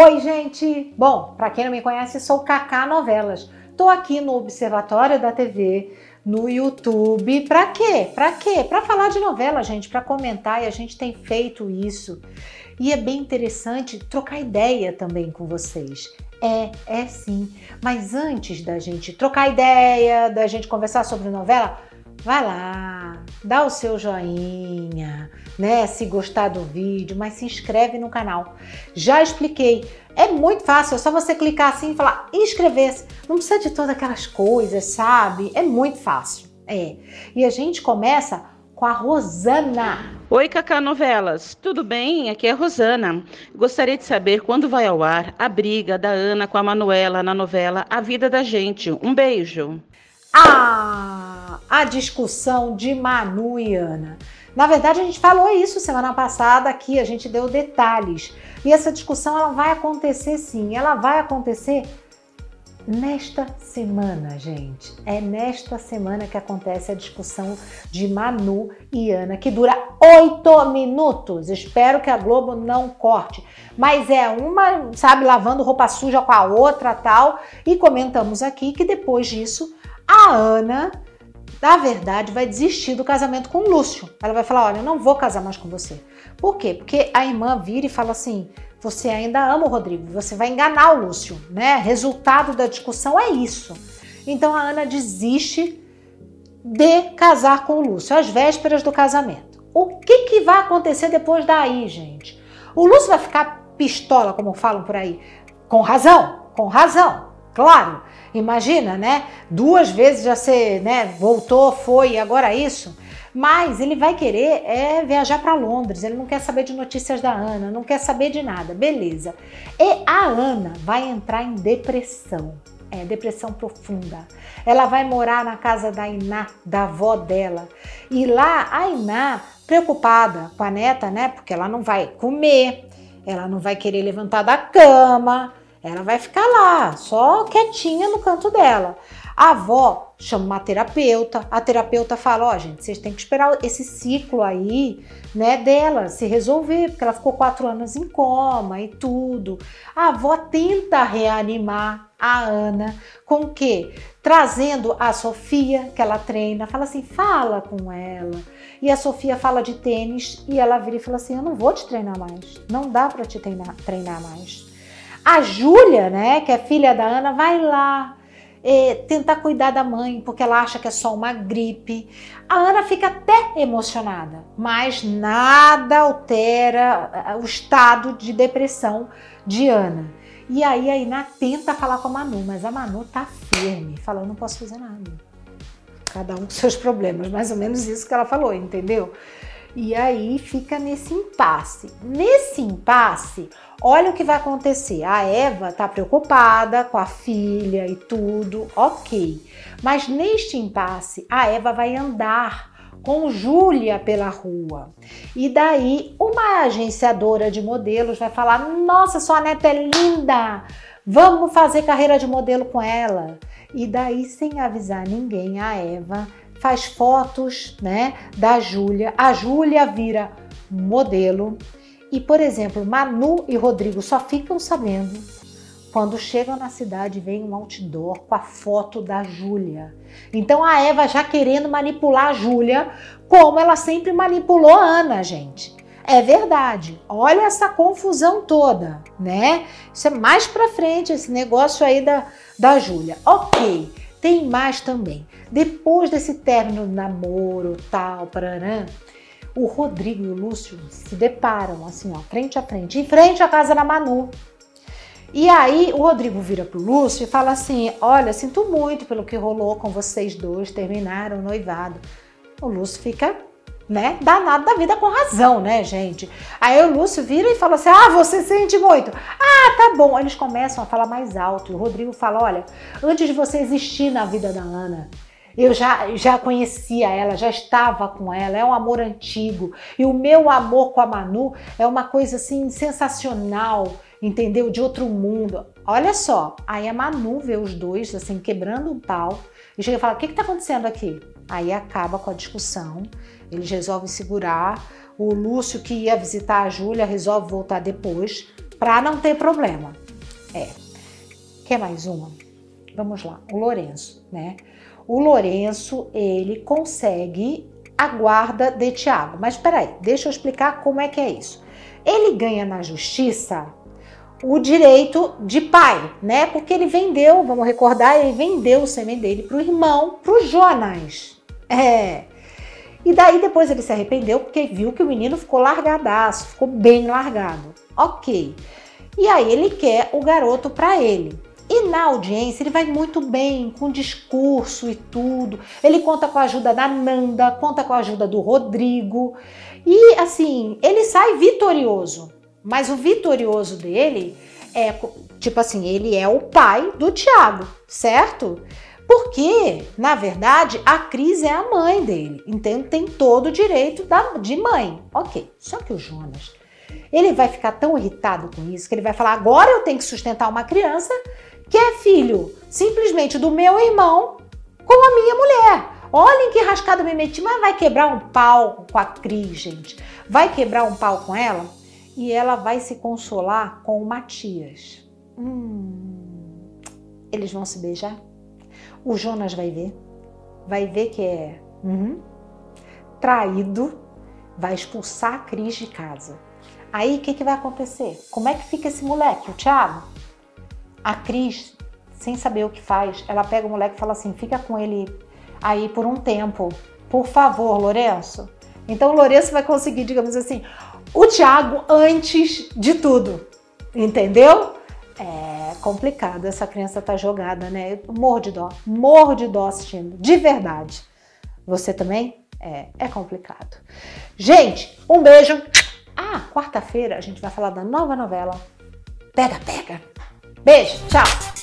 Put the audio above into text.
Oi, gente! Bom, para quem não me conhece, sou Kaká Novelas. Tô aqui no Observatório da TV, no YouTube. Para quê? Para quê? Para falar de novela, gente, para comentar e a gente tem feito isso. E é bem interessante trocar ideia também com vocês. É, é sim. Mas antes da gente trocar ideia, da gente conversar sobre novela, vai lá, dá o seu joinha, né? Se gostar do vídeo, mas se inscreve no canal. Já expliquei. É muito fácil, é só você clicar assim e falar inscrever-se. Não precisa de todas aquelas coisas, sabe? É muito fácil. É. E a gente começa com a Rosana. Oi, Cacá Novelas. Tudo bem? Aqui é a Rosana. Gostaria de saber quando vai ao ar a briga da Ana com a Manuela na novela A Vida da Gente. Um beijo. Ah, a discussão de Manu e Ana. Na verdade, a gente falou isso semana passada aqui, a gente deu detalhes. E essa discussão ela vai acontecer sim, ela vai acontecer nesta semana, gente. É nesta semana que acontece a discussão de Manu e Ana, que dura oito minutos. Espero que a Globo não corte. Mas é uma, sabe, lavando roupa suja com a outra tal. E comentamos aqui que depois disso a Ana, na verdade, vai desistir do casamento com o Lúcio. Ela vai falar: Olha, eu não vou casar mais com você. Por quê? Porque a irmã vira e fala assim: Você ainda ama o Rodrigo, você vai enganar o Lúcio, né? Resultado da discussão é isso. Então a Ana desiste de casar com o Lúcio, às vésperas do casamento. O que, que vai acontecer depois daí, gente? O Lúcio vai ficar pistola, como falam por aí, com razão, com razão. Claro, imagina, né? Duas vezes já você, né, voltou, foi agora isso. Mas ele vai querer é viajar para Londres, ele não quer saber de notícias da Ana, não quer saber de nada, beleza. E a Ana vai entrar em depressão, é depressão profunda. Ela vai morar na casa da Iná, da avó dela. E lá a Iná, preocupada com a neta, né? Porque ela não vai comer, ela não vai querer levantar da cama, ela vai ficar lá, só quietinha no canto dela. A avó chama uma terapeuta, a terapeuta fala: Ó, oh, gente, vocês têm que esperar esse ciclo aí, né, dela se resolver, porque ela ficou quatro anos em coma e tudo. A avó tenta reanimar a Ana com o quê? Trazendo a Sofia, que ela treina, fala assim: fala com ela. E a Sofia fala de tênis e ela vira e fala assim: eu não vou te treinar mais, não dá para te treinar, treinar mais. A Júlia, né, que é filha da Ana, vai lá é, tentar cuidar da mãe, porque ela acha que é só uma gripe. A Ana fica até emocionada, mas nada altera o estado de depressão de Ana. E aí a Iná tenta falar com a Manu, mas a Manu tá firme, falando não posso fazer nada. Cada um com seus problemas, mais ou menos isso que ela falou, entendeu? E aí fica nesse impasse. Nesse impasse, olha o que vai acontecer. A Eva tá preocupada com a filha e tudo, ok. Mas neste impasse, a Eva vai andar com Júlia pela rua. E daí, uma agenciadora de modelos vai falar: Nossa, sua neta é linda! Vamos fazer carreira de modelo com ela. E daí, sem avisar ninguém, a Eva faz fotos, né, da Júlia. A Júlia vira modelo e, por exemplo, Manu e Rodrigo só ficam sabendo quando chegam na cidade vem um outdoor com a foto da Júlia. Então a Eva já querendo manipular a Júlia, como ela sempre manipulou a Ana, gente. É verdade. Olha essa confusão toda, né? Isso é mais para frente esse negócio aí da da Júlia. OK. Tem mais também. Depois desse término namoro, tal, paranã, o Rodrigo e o Lúcio se deparam assim, ó, frente a frente, em frente à casa da Manu. E aí o Rodrigo vira pro Lúcio e fala assim: Olha, sinto muito pelo que rolou com vocês dois, terminaram o noivado. O Lúcio fica né? Danado da vida com razão, né, gente? Aí o Lúcio vira e fala assim: Ah, você sente muito. Ah, tá bom. Eles começam a falar mais alto. E o Rodrigo fala: Olha, antes de você existir na vida da Ana, eu já, já conhecia ela, já estava com ela, é um amor antigo. E o meu amor com a Manu é uma coisa assim sensacional, entendeu? De outro mundo. Olha só, aí a Manu vê os dois assim quebrando um pau e chega e fala: O que está acontecendo aqui? Aí acaba com a discussão, eles resolvem segurar. O Lúcio, que ia visitar a Júlia, resolve voltar depois, para não ter problema. É. Quer mais uma? Vamos lá. O Lourenço, né? O Lourenço, ele consegue a guarda de Tiago. Mas peraí, deixa eu explicar como é que é isso. Ele ganha na justiça o direito de pai, né? Porque ele vendeu, vamos recordar, ele vendeu o sêmen dele para o irmão, para o Jonas. É. E daí depois ele se arrependeu porque viu que o menino ficou largadaço, ficou bem largado. Ok. E aí ele quer o garoto para ele. E na audiência ele vai muito bem, com discurso e tudo. Ele conta com a ajuda da Nanda, conta com a ajuda do Rodrigo. E assim, ele sai vitorioso. Mas o vitorioso dele é, tipo assim, ele é o pai do Tiago, certo? Porque, na verdade, a Cris é a mãe dele, então tem todo o direito da, de mãe. Ok, só que o Jonas, ele vai ficar tão irritado com isso que ele vai falar: agora eu tenho que sustentar uma criança que é filho simplesmente do meu irmão com a minha mulher. Olhem que rascada me meti, mas vai quebrar um pau com a Cris, gente. Vai quebrar um pau com ela e ela vai se consolar com o Matias. Hum, eles vão se beijar? O Jonas vai ver, vai ver que é uhum, traído, vai expulsar a Cris de casa. Aí o que, que vai acontecer? Como é que fica esse moleque, o Thiago? A Cris, sem saber o que faz, ela pega o moleque e fala assim: fica com ele aí por um tempo, por favor, Lourenço. Então o Lourenço vai conseguir, digamos assim, o Thiago antes de tudo, entendeu? É complicado, essa criança tá jogada, né? Eu morro de dó, morro de dó assistindo, de verdade. Você também? É, é complicado. Gente, um beijo. Ah, quarta-feira a gente vai falar da nova novela Pega Pega. Beijo, tchau!